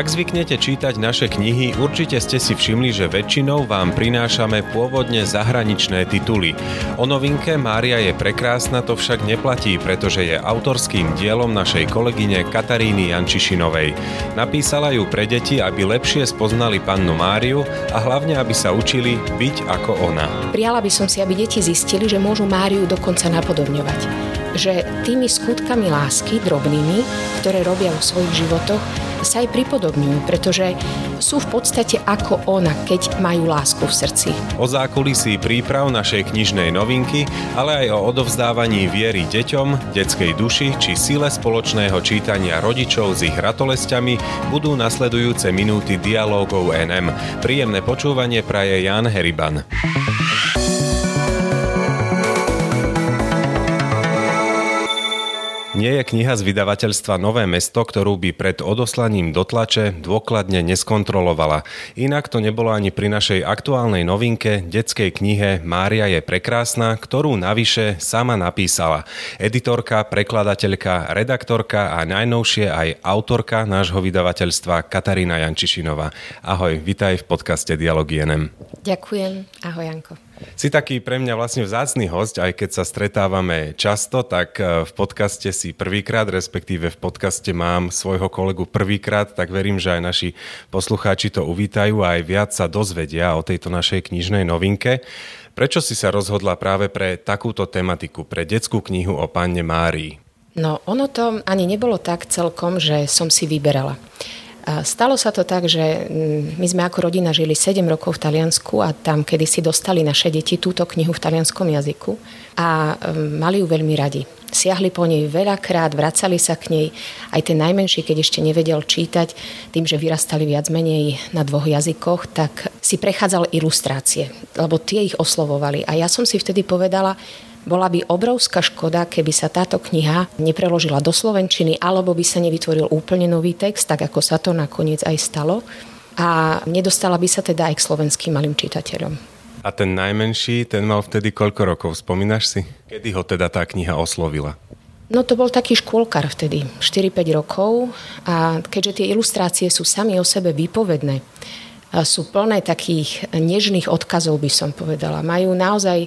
Ak zvyknete čítať naše knihy, určite ste si všimli, že väčšinou vám prinášame pôvodne zahraničné tituly. O novinke Mária je prekrásna to však neplatí, pretože je autorským dielom našej kolegyne Kataríny Jančišinovej. Napísala ju pre deti, aby lepšie spoznali pannu Máriu a hlavne, aby sa učili byť ako ona. Prijala by som si, aby deti zistili, že môžu Máriu dokonca napodobňovať. Že tými skutkami lásky, drobnými, ktoré robia vo svojich životoch, sa aj pripodobňujú, pretože sú v podstate ako ona, keď majú lásku v srdci. O zákulisí príprav našej knižnej novinky, ale aj o odovzdávaní viery deťom, detskej duši či sile spoločného čítania rodičov s ich ratolestiami budú nasledujúce minúty dialógov NM. Príjemné počúvanie praje Jan Heriban. Nie je kniha z vydavateľstva Nové mesto, ktorú by pred odoslaním do tlače dôkladne neskontrolovala. Inak to nebolo ani pri našej aktuálnej novinke, detskej knihe Mária je prekrásna, ktorú navyše sama napísala. Editorka, prekladateľka, redaktorka a najnovšie aj autorka nášho vydavateľstva Katarína Jančišinová. Ahoj, vitaj v podcaste Dialógy NM. Ďakujem. Ahoj, Janko. Si taký pre mňa vlastne vzácný host, aj keď sa stretávame často, tak e, v podcaste si prvýkrát, respektíve v podcaste mám svojho kolegu prvýkrát, tak verím, že aj naši poslucháči to uvítajú a aj viac sa dozvedia o tejto našej knižnej novinke. Prečo si sa rozhodla práve pre takúto tematiku, pre detskú knihu o panne Márii? No, ono to ani nebolo tak celkom, že som si vyberala. Stalo sa to tak, že mm, my sme ako rodina žili 7 rokov v Taliansku a tam kedy si dostali naše deti túto knihu v talianskom jazyku a mm, mali ju veľmi radi. Siahli po nej veľakrát, vracali sa k nej. Aj ten najmenší, keď ešte nevedel čítať, tým, že vyrastali viac menej na dvoch jazykoch, tak si prechádzal ilustrácie, lebo tie ich oslovovali. A ja som si vtedy povedala, bola by obrovská škoda, keby sa táto kniha nepreložila do slovenčiny, alebo by sa nevytvoril úplne nový text, tak ako sa to nakoniec aj stalo. A nedostala by sa teda aj k slovenským malým čitateľom. A ten najmenší, ten mal vtedy koľko rokov, spomínaš si? Kedy ho teda tá kniha oslovila? No to bol taký škôlkar vtedy, 4-5 rokov a keďže tie ilustrácie sú sami o sebe výpovedné, sú plné takých nežných odkazov, by som povedala. Majú naozaj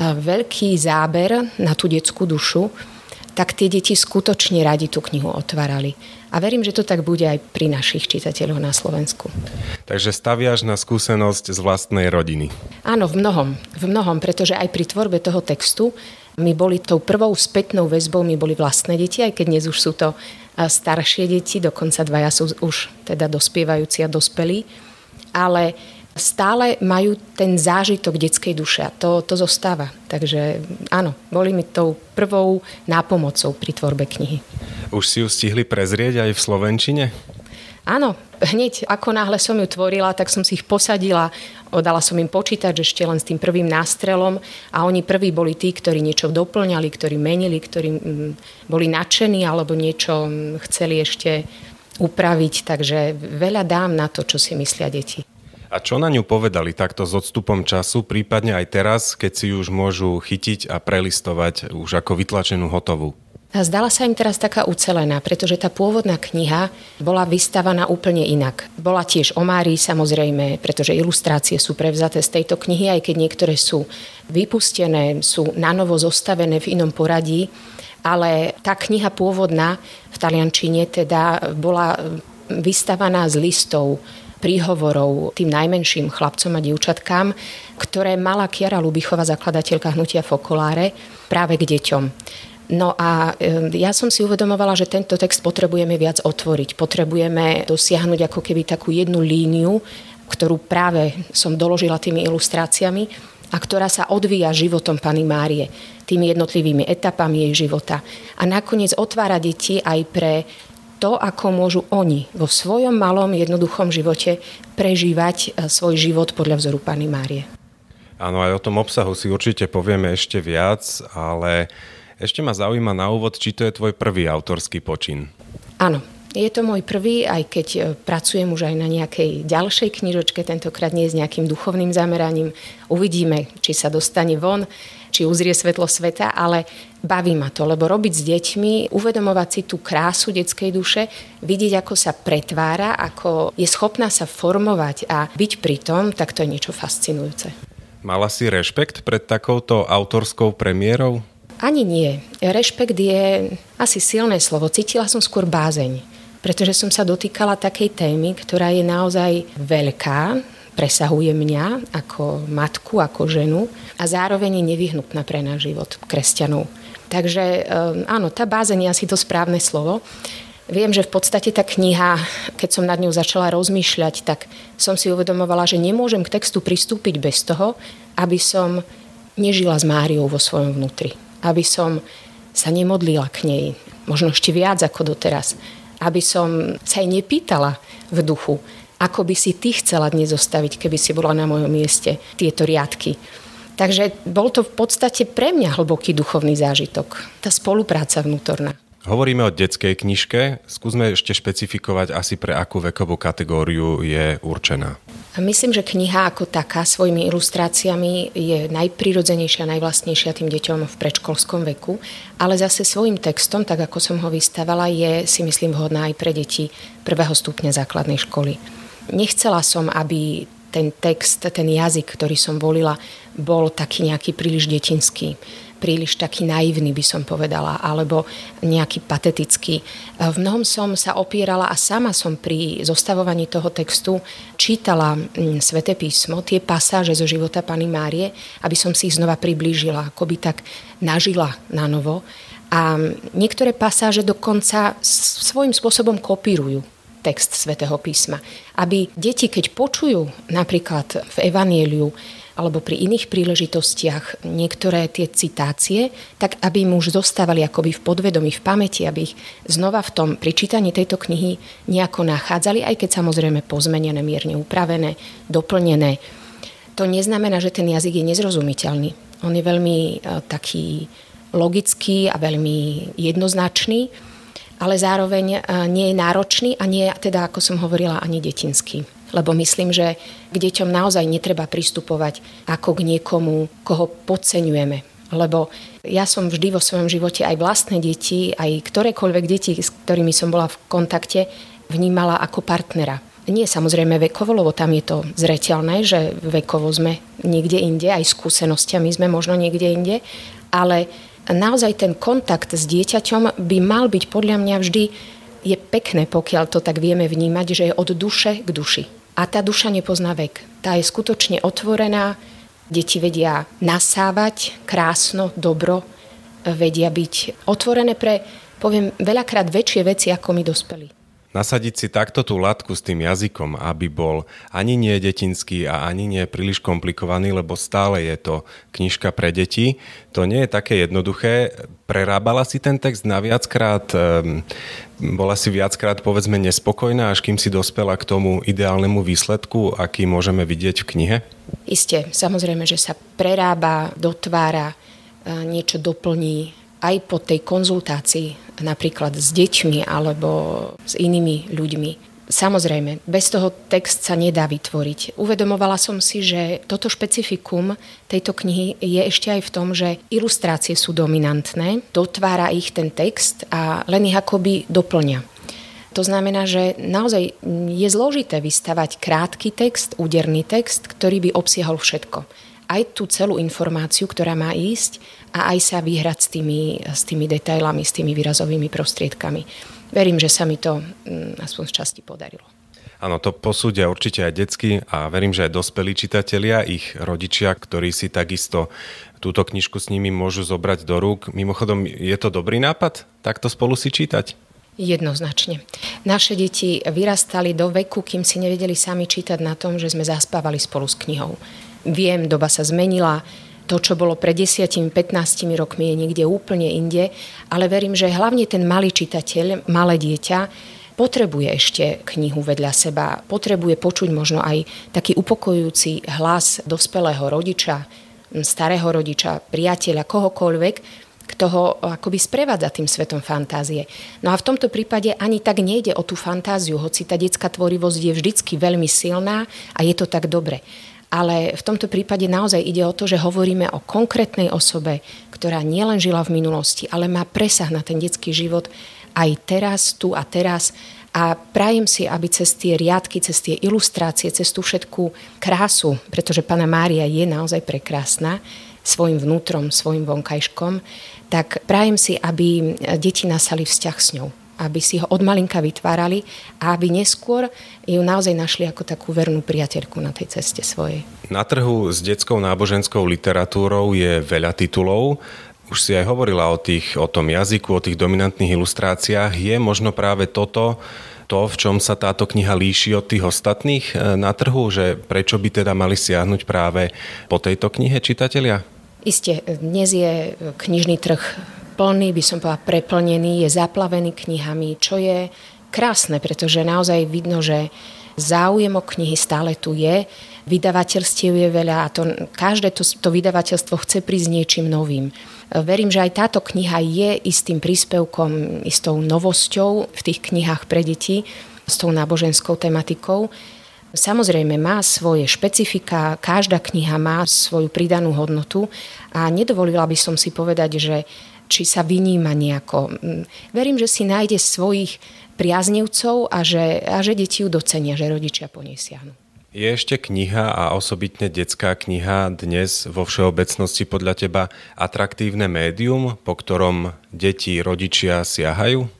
veľký záber na tú detskú dušu, tak tie deti skutočne radi tú knihu otvárali. A verím, že to tak bude aj pri našich čitateľoch na Slovensku. Takže staviaš na skúsenosť z vlastnej rodiny. Áno, v mnohom. V mnohom, pretože aj pri tvorbe toho textu my boli tou prvou spätnou väzbou, my boli vlastné deti, aj keď dnes už sú to staršie deti, dokonca dvaja sú už teda dospievajúci a dospelí. Ale stále majú ten zážitok detskej duše a to, to zostáva. Takže áno, boli mi tou prvou nápomocou pri tvorbe knihy. Už si ju stihli prezrieť aj v Slovenčine? Áno, hneď ako náhle som ju tvorila, tak som si ich posadila, dala som im počítať ešte len s tým prvým nástrelom a oni prví boli tí, ktorí niečo doplňali, ktorí menili, ktorí mm, boli nadšení alebo niečo mm, chceli ešte upraviť, takže veľa dám na to, čo si myslia deti. A čo na ňu povedali takto s odstupom času, prípadne aj teraz, keď si už môžu chytiť a prelistovať už ako vytlačenú hotovú? Zdala sa im teraz taká ucelená, pretože tá pôvodná kniha bola vystavaná úplne inak. Bola tiež o Márii samozrejme, pretože ilustrácie sú prevzaté z tejto knihy, aj keď niektoré sú vypustené, sú nanovo zostavené v inom poradí, ale tá kniha pôvodná v taliančine teda bola vystavaná z listov príhovorov tým najmenším chlapcom a dievčatkám, ktoré mala Kiara Lubichová, zakladateľka hnutia Fokoláre, práve k deťom. No a ja som si uvedomovala, že tento text potrebujeme viac otvoriť. Potrebujeme dosiahnuť ako keby takú jednu líniu, ktorú práve som doložila tými ilustráciami a ktorá sa odvíja životom Pany Márie, tými jednotlivými etapami jej života. A nakoniec otvára deti aj pre to, ako môžu oni vo svojom malom, jednoduchom živote prežívať e, svoj život podľa vzoru Pany Márie. Áno, aj o tom obsahu si určite povieme ešte viac, ale ešte ma zaujíma na úvod, či to je tvoj prvý autorský počin. Áno, je to môj prvý, aj keď e, pracujem už aj na nejakej ďalšej knižočke, tentokrát nie s nejakým duchovným zameraním. Uvidíme, či sa dostane von. Či uzrie svetlo sveta, ale baví ma to, lebo robiť s deťmi, uvedomovať si tú krásu detskej duše, vidieť, ako sa pretvára, ako je schopná sa formovať a byť pri tom, tak to je niečo fascinujúce. Mala si rešpekt pred takouto autorskou premiérou? Ani nie. Rešpekt je asi silné slovo. Cítila som skôr bázeň, pretože som sa dotýkala takej témy, ktorá je naozaj veľká, presahuje mňa ako matku, ako ženu a zároveň je nevyhnutná pre náš život kresťanov. Takže ehm, áno, tá bázeň je asi to správne slovo. Viem, že v podstate tá kniha, keď som nad ňou začala rozmýšľať, tak som si uvedomovala, že nemôžem k textu pristúpiť bez toho, aby som nežila s Máriou vo svojom vnútri. Aby som sa nemodlila k nej, možno ešte viac ako doteraz. Aby som sa jej nepýtala v duchu, ako by si ty chcela dnes zostaviť, keby si bola na mojom mieste, tieto riadky. Takže bol to v podstate pre mňa hlboký duchovný zážitok. Tá spolupráca vnútorná. Hovoríme o detskej knižke. Skúsme ešte špecifikovať asi pre akú vekovú kategóriu je určená. Myslím, že kniha ako taká svojimi ilustráciami je najprirodzenejšia, najvlastnejšia tým deťom v predškolskom veku, ale zase svojim textom, tak ako som ho vystavala, je si myslím vhodná aj pre deti prvého stupňa základnej školy. Nechcela som, aby ten text, ten jazyk, ktorý som volila, bol taký nejaký príliš detinský príliš taký naivný, by som povedala, alebo nejaký patetický. V mnohom som sa opierala a sama som pri zostavovaní toho textu čítala mm, Svete písmo, tie pasáže zo života Pany Márie, aby som si ich znova priblížila, by tak nažila na novo. A niektoré pasáže dokonca svojím spôsobom kopírujú text svätého písma. Aby deti, keď počujú napríklad v Evanieliu alebo pri iných príležitostiach niektoré tie citácie, tak aby im už zostávali akoby v podvedomí, v pamäti, aby ich znova v tom pri čítaní tejto knihy nejako nachádzali, aj keď samozrejme pozmenené, mierne upravené, doplnené. To neznamená, že ten jazyk je nezrozumiteľný. On je veľmi e, taký logický a veľmi jednoznačný ale zároveň e, nie je náročný a nie je teda, ako som hovorila, ani detinský. Lebo myslím, že k deťom naozaj netreba pristupovať ako k niekomu, koho podceňujeme. Lebo ja som vždy vo svojom živote aj vlastné deti, aj ktorékoľvek deti, s ktorými som bola v kontakte, vnímala ako partnera. Nie samozrejme vekovo, lebo tam je to zreteľné, že vekovo sme niekde inde, aj skúsenostiami sme možno niekde inde, ale naozaj ten kontakt s dieťaťom by mal byť podľa mňa vždy je pekné, pokiaľ to tak vieme vnímať, že je od duše k duši. A tá duša nepozná vek. Tá je skutočne otvorená, deti vedia nasávať krásno, dobro, vedia byť otvorené pre, poviem, veľakrát väčšie veci, ako my dospelí nasadiť si takto tú latku s tým jazykom, aby bol ani nie detinský a ani nie príliš komplikovaný, lebo stále je to knižka pre deti. To nie je také jednoduché. Prerábala si ten text na viackrát, ehm, bola si viackrát povedzme nespokojná, až kým si dospela k tomu ideálnemu výsledku, aký môžeme vidieť v knihe? Isté, samozrejme, že sa prerába, dotvára, e, niečo doplní, aj po tej konzultácii napríklad s deťmi alebo s inými ľuďmi. Samozrejme, bez toho text sa nedá vytvoriť. Uvedomovala som si, že toto špecifikum tejto knihy je ešte aj v tom, že ilustrácie sú dominantné, dotvára ich ten text a len ich akoby doplňa. To znamená, že naozaj je zložité vystavať krátky text, úderný text, ktorý by obsiahol všetko. Aj tú celú informáciu, ktorá má ísť, a aj sa vyhrať s tými, s tými detailami, s tými výrazovými prostriedkami. Verím, že sa mi to mm, aspoň z časti podarilo. Áno, to posúdia určite aj detsky a verím, že aj dospelí čitatelia, ich rodičia, ktorí si takisto túto knižku s nimi môžu zobrať do rúk. Mimochodom, je to dobrý nápad takto spolu si čítať? Jednoznačne. Naše deti vyrastali do veku, kým si nevedeli sami čítať na tom, že sme zaspávali spolu s knihou. Viem, doba sa zmenila, to, čo bolo pred 10-15 rokmi, je niekde úplne inde, ale verím, že hlavne ten malý čitateľ, malé dieťa, potrebuje ešte knihu vedľa seba, potrebuje počuť možno aj taký upokojujúci hlas dospelého rodiča, starého rodiča, priateľa, kohokoľvek, kto ho akoby sprevádza tým svetom fantázie. No a v tomto prípade ani tak nejde o tú fantáziu, hoci tá detská tvorivosť je vždycky veľmi silná a je to tak dobre ale v tomto prípade naozaj ide o to, že hovoríme o konkrétnej osobe, ktorá nielen žila v minulosti, ale má presah na ten detský život aj teraz, tu a teraz. A prajem si, aby cez tie riadky, cez tie ilustrácie, cez tú všetkú krásu, pretože Pana Mária je naozaj prekrásna svojim vnútrom, svojim vonkajškom, tak prajem si, aby deti nasali vzťah s ňou aby si ho od malinka vytvárali a aby neskôr ju naozaj našli ako takú vernú priateľku na tej ceste svojej. Na trhu s detskou náboženskou literatúrou je veľa titulov. Už si aj hovorila o, tých, o tom jazyku, o tých dominantných ilustráciách. Je možno práve toto to, v čom sa táto kniha líši od tých ostatných e, na trhu? Že prečo by teda mali siahnuť práve po tejto knihe čitatelia? Isté, dnes je knižný trh plný, by som povedala preplnený, je zaplavený knihami, čo je krásne, pretože naozaj vidno, že záujem o knihy stále tu je, vydavateľstiev je veľa a to, každé to, to vydavateľstvo chce prísť niečím novým. Verím, že aj táto kniha je istým príspevkom, istou novosťou v tých knihách pre deti s tou náboženskou tematikou. Samozrejme má svoje špecifika, každá kniha má svoju pridanú hodnotu a nedovolila by som si povedať, že či sa vyníma nejako. Verím, že si nájde svojich priaznivcov a že, a že deti ju docenia, že rodičia po nej siahnu. Je ešte kniha a osobitne detská kniha dnes vo všeobecnosti podľa teba atraktívne médium, po ktorom deti, rodičia siahajú?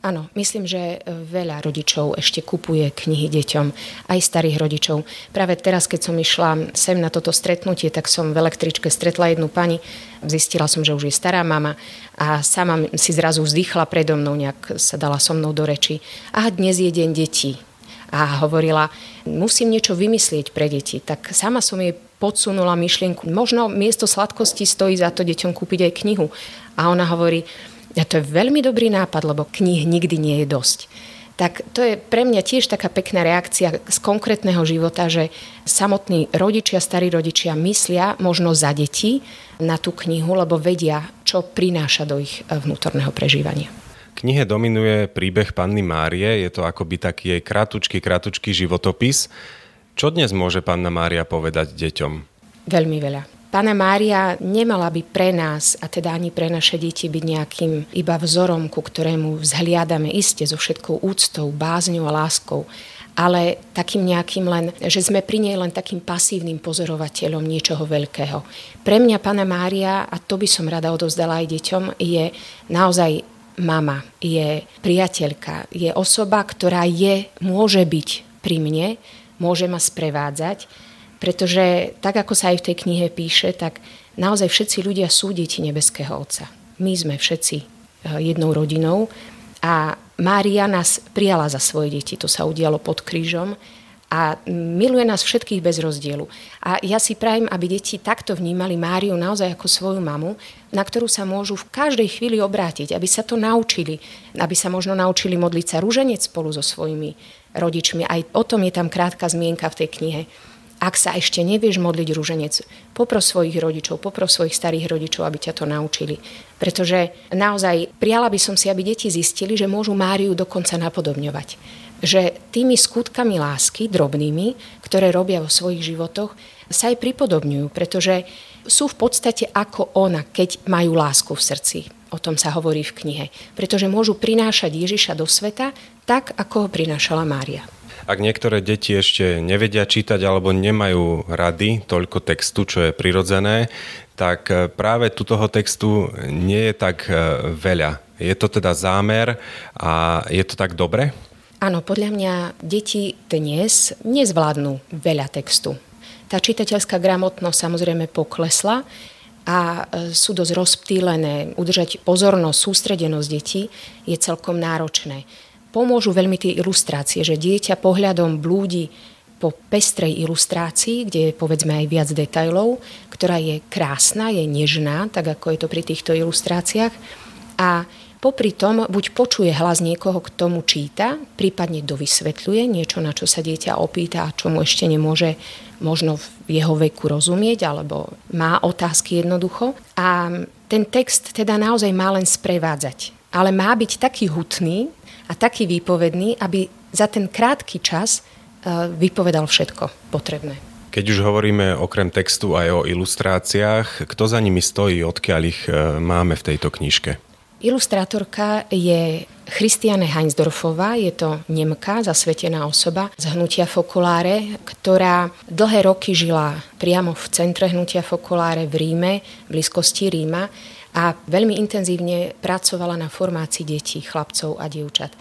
Áno, myslím, že veľa rodičov ešte kupuje knihy deťom, aj starých rodičov. Práve teraz, keď som išla sem na toto stretnutie, tak som v električke stretla jednu pani, zistila som, že už je stará mama a sama si zrazu vzdychla predo mnou, nejak sa dala so mnou do reči. A dnes je deň detí a hovorila, musím niečo vymyslieť pre deti. Tak sama som jej podsunula myšlienku, možno miesto sladkosti stojí za to deťom kúpiť aj knihu. A ona hovorí, a to je veľmi dobrý nápad, lebo knih nikdy nie je dosť tak to je pre mňa tiež taká pekná reakcia z konkrétneho života, že samotní rodičia, starí rodičia myslia možno za deti na tú knihu, lebo vedia, čo prináša do ich vnútorného prežívania knihe dominuje príbeh panny Márie, je to akoby taký jej kratučký, kratučký životopis. Čo dnes môže panna Mária povedať deťom? Veľmi veľa. Pána Mária nemala by pre nás, a teda ani pre naše deti, byť nejakým iba vzorom, ku ktorému vzhliadame iste so všetkou úctou, bázňou a láskou, ale takým nejakým len, že sme pri nej len takým pasívnym pozorovateľom niečoho veľkého. Pre mňa Pána Mária, a to by som rada odovzdala aj deťom, je naozaj mama, je priateľka, je osoba, ktorá je, môže byť pri mne, môže ma sprevádzať, pretože tak, ako sa aj v tej knihe píše, tak naozaj všetci ľudia sú deti nebeského Otca. My sme všetci eh, jednou rodinou a Mária nás prijala za svoje deti. To sa udialo pod krížom a miluje nás všetkých bez rozdielu. A ja si prajem, aby deti takto vnímali Máriu naozaj ako svoju mamu, na ktorú sa môžu v každej chvíli obrátiť, aby sa to naučili, aby sa možno naučili modliť sa rúženec spolu so svojimi rodičmi. Aj o tom je tam krátka zmienka v tej knihe. Ak sa ešte nevieš modliť rúženec, popros svojich rodičov, popros svojich starých rodičov, aby ťa to naučili. Pretože naozaj prijala by som si, aby deti zistili, že môžu Máriu dokonca napodobňovať že tými skutkami lásky, drobnými, ktoré robia vo svojich životoch, sa aj pripodobňujú, pretože sú v podstate ako ona, keď majú lásku v srdci. O tom sa hovorí v knihe. Pretože môžu prinášať Ježiša do sveta tak, ako ho prinášala Mária. Ak niektoré deti ešte nevedia čítať alebo nemajú rady toľko textu, čo je prirodzené, tak e, práve tu toho textu nie je tak e, veľa. Je to teda zámer a je to tak dobre? Áno, podľa mňa deti dnes nezvládnu veľa textu. Tá čitateľská gramotnosť samozrejme poklesla a e, sú dosť rozptýlené. Udržať pozornosť, sústredenosť detí je celkom náročné. Pomôžu veľmi tie ilustrácie, že dieťa pohľadom blúdi po pestrej ilustrácii, kde je povedzme aj viac detajlov, ktorá je krásna, je nežná, tak ako je to pri týchto ilustráciách. A Popri tom buď počuje hlas niekoho, k tomu číta, prípadne dovysvetľuje niečo, na čo sa dieťa opýta a čo mu ešte nemôže možno v jeho veku rozumieť, alebo má otázky jednoducho. A ten text teda naozaj má len sprevádzať. Ale má byť taký hutný a taký výpovedný, aby za ten krátky čas e, vypovedal všetko potrebné. Keď už hovoríme okrem textu aj o ilustráciách, kto za nimi stojí, odkiaľ ich e, máme v tejto knižke? Ilustrátorka je Christiane Heinsdorfová, je to Nemka, zasvetená osoba z hnutia Fokuláre, ktorá dlhé roky žila priamo v centre hnutia Fokuláre v Ríme, v blízkosti Ríma a veľmi intenzívne pracovala na formácii detí, chlapcov a dievčat.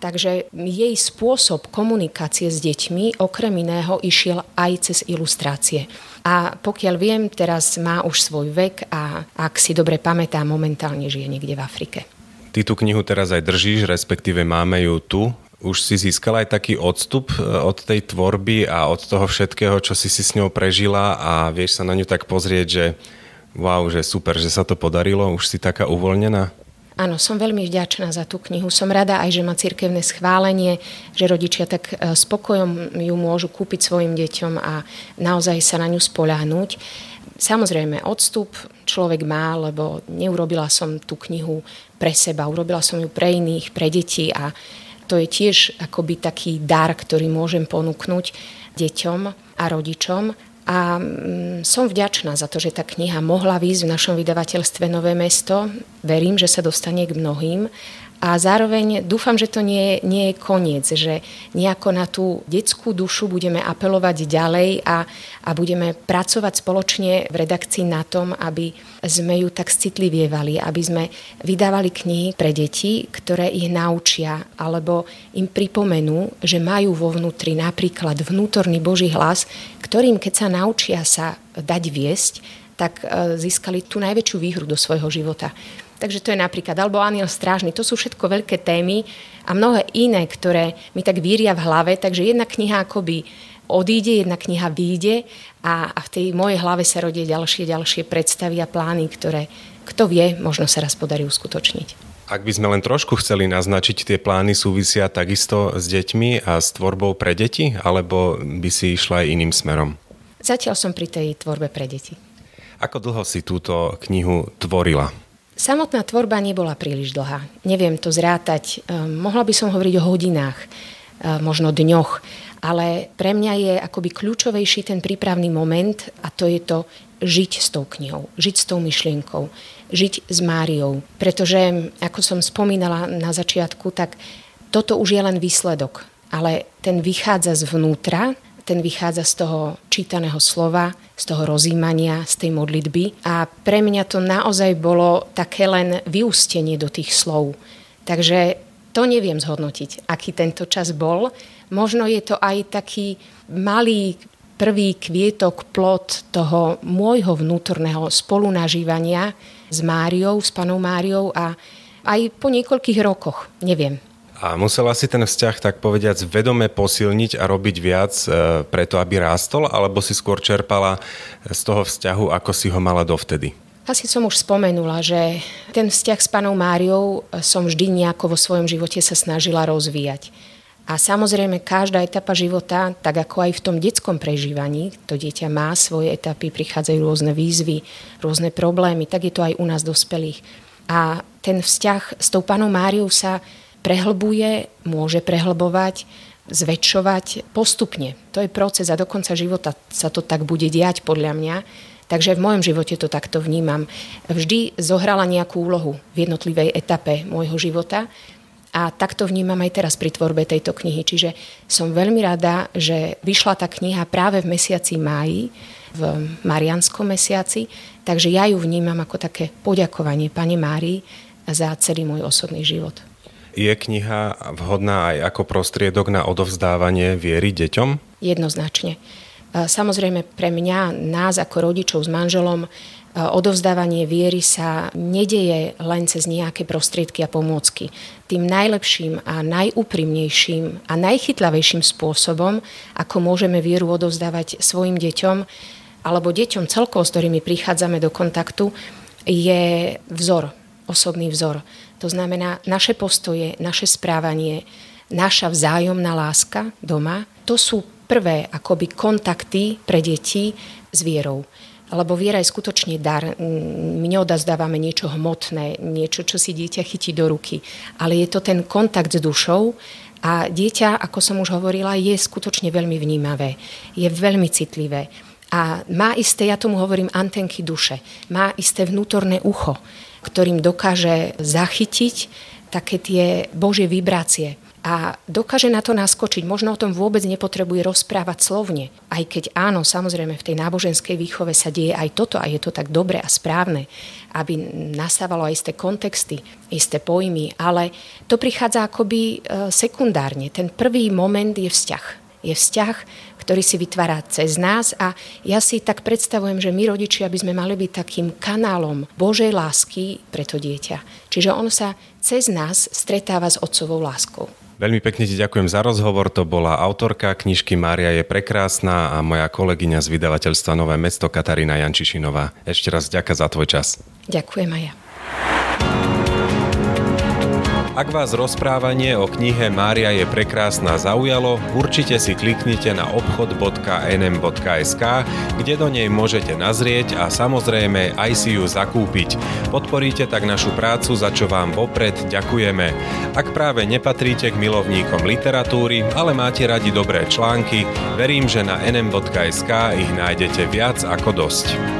Takže jej spôsob komunikácie s deťmi okrem iného išiel aj cez ilustrácie. A pokiaľ viem, teraz má už svoj vek a ak si dobre pamätá, momentálne žije niekde v Afrike. Ty tú knihu teraz aj držíš, respektíve máme ju tu. Už si získala aj taký odstup e, od tej tvorby a od toho všetkého, čo si si s ňou prežila a vieš sa na ňu tak pozrieť, že wow, že super, že sa to podarilo, už si taká uvoľnená? Áno, som veľmi vďačná za tú knihu. Som rada aj, že má cirkevné schválenie, že rodičia tak e, spokojom ju môžu kúpiť svojim deťom a naozaj sa na ňu spoľahnúť. Samozrejme, odstup človek má, lebo neurobila som tú knihu pre seba, urobila som ju pre iných, pre deti a to je tiež akoby taký dar, ktorý môžem ponúknuť deťom a rodičom a mm, som vďačná za to, že tá kniha mohla výjsť v našom vydavateľstve Nové mesto. Verím, že sa dostane k mnohým a zároveň dúfam, že to nie, nie je koniec, že nejako na tú detskú dušu budeme apelovať ďalej a, a budeme pracovať spoločne v redakcii na tom, aby sme ju tak citlivievali, aby sme vydávali knihy pre deti, ktoré ich naučia alebo im pripomenú, že majú vo vnútri napríklad vnútorný Boží hlas, ktorým keď sa naučia sa dať viesť, tak e, získali tú najväčšiu výhru do svojho života. Takže to je napríklad, alebo aniel strážny, to sú všetko veľké témy a mnohé iné, ktoré mi tak víria v hlave, takže jedna kniha akoby odíde, jedna kniha vyjde a, a v tej mojej hlave sa rodie ďalšie, ďalšie predstavy a plány, ktoré, kto vie, možno sa raz podarí uskutočniť. Ak by sme len trošku chceli naznačiť, tie plány súvisia takisto s deťmi a s tvorbou pre deti, alebo by si išla aj iným smerom? Zatiaľ som pri tej tvorbe pre deti. Ako dlho si túto knihu tvorila? Samotná tvorba nebola príliš dlhá. Neviem to zrátať. Ehm, mohla by som hovoriť o hodinách, ehm, možno dňoch, ale pre mňa je akoby kľúčovejší ten prípravný moment a to je to žiť s tou knihou, žiť s tou myšlienkou, žiť s Máriou. Pretože, ako som spomínala na začiatku, tak toto už je len výsledok, ale ten vychádza zvnútra, ten vychádza z toho čítaného slova, z toho rozímania, z tej modlitby. A pre mňa to naozaj bolo také len vyústenie do tých slov. Takže to neviem zhodnotiť, aký tento čas bol. Možno je to aj taký malý prvý kvietok, plot toho môjho vnútorného spolunažívania s Máriou, s panou Máriou a aj po niekoľkých rokoch, neviem. A musela si ten vzťah, tak povediac, vedome posilniť a robiť viac e, preto, aby rástol, alebo si skôr čerpala z toho vzťahu, ako si ho mala dovtedy? Asi som už spomenula, že ten vzťah s panou Máriou som vždy nejako vo svojom živote sa snažila rozvíjať. A samozrejme, každá etapa života, tak ako aj v tom detskom prežívaní, to dieťa má svoje etapy, prichádzajú rôzne výzvy, rôzne problémy, tak je to aj u nás dospelých. A ten vzťah s tou panou Máriou sa prehlbuje, môže prehlbovať, zväčšovať postupne. To je proces a do konca života sa to tak bude diať podľa mňa. Takže v mojom živote to takto vnímam. Vždy zohrala nejakú úlohu v jednotlivej etape môjho života a takto vnímam aj teraz pri tvorbe tejto knihy. Čiže som veľmi rada, že vyšla tá kniha práve v mesiaci máji, v Marianskom mesiaci, takže ja ju vnímam ako také poďakovanie Pane Márii za celý môj osobný život. Je kniha vhodná aj ako prostriedok na odovzdávanie viery deťom? Jednoznačne. Samozrejme pre mňa, nás ako rodičov s manželom, odovzdávanie viery sa nedeje len cez nejaké prostriedky a pomôcky. Tým najlepším a najúprimnejším a najchytlavejším spôsobom, ako môžeme vieru odovzdávať svojim deťom alebo deťom celkovo, s ktorými prichádzame do kontaktu, je vzor, osobný vzor. To znamená, naše postoje, naše správanie, naša vzájomná láska doma, to sú prvé akoby kontakty pre deti s vierou. Lebo viera je skutočne dar. My neodazdávame niečo hmotné, niečo, čo si dieťa chytí do ruky, ale je to ten kontakt s dušou a dieťa, ako som už hovorila, je skutočne veľmi vnímavé, je veľmi citlivé. A má isté, ja tomu hovorím, antenky duše, má isté vnútorné ucho, ktorým dokáže zachytiť také tie Božie vibrácie a dokáže na to naskočiť. Možno o tom vôbec nepotrebuje rozprávať slovne. Aj keď áno, samozrejme v tej náboženskej výchove sa deje aj toto a je to tak dobre a správne, aby nastávalo aj isté kontexty, isté pojmy, ale to prichádza akoby e, sekundárne. Ten prvý moment je vzťah. Je vzťah, ktorý si vytvára cez nás a ja si tak predstavujem, že my rodičia by sme mali byť takým kanálom Božej lásky pre to dieťa. Čiže on sa cez nás stretáva s otcovou láskou. Veľmi pekne ti ďakujem za rozhovor. To bola autorka knižky Mária je prekrásna a moja kolegyňa z vydavateľstva Nové mesto Katarína Jančišinová. Ešte raz ďakujem za tvoj čas. Ďakujem aj ja. Ak vás rozprávanie o knihe Mária je prekrásna zaujalo, určite si kliknite na obchod.nm.sk, kde do nej môžete nazrieť a samozrejme aj si ju zakúpiť. Podporíte tak našu prácu, za čo vám vopred ďakujeme. Ak práve nepatríte k milovníkom literatúry, ale máte radi dobré články, verím, že na nm.sk ich nájdete viac ako dosť.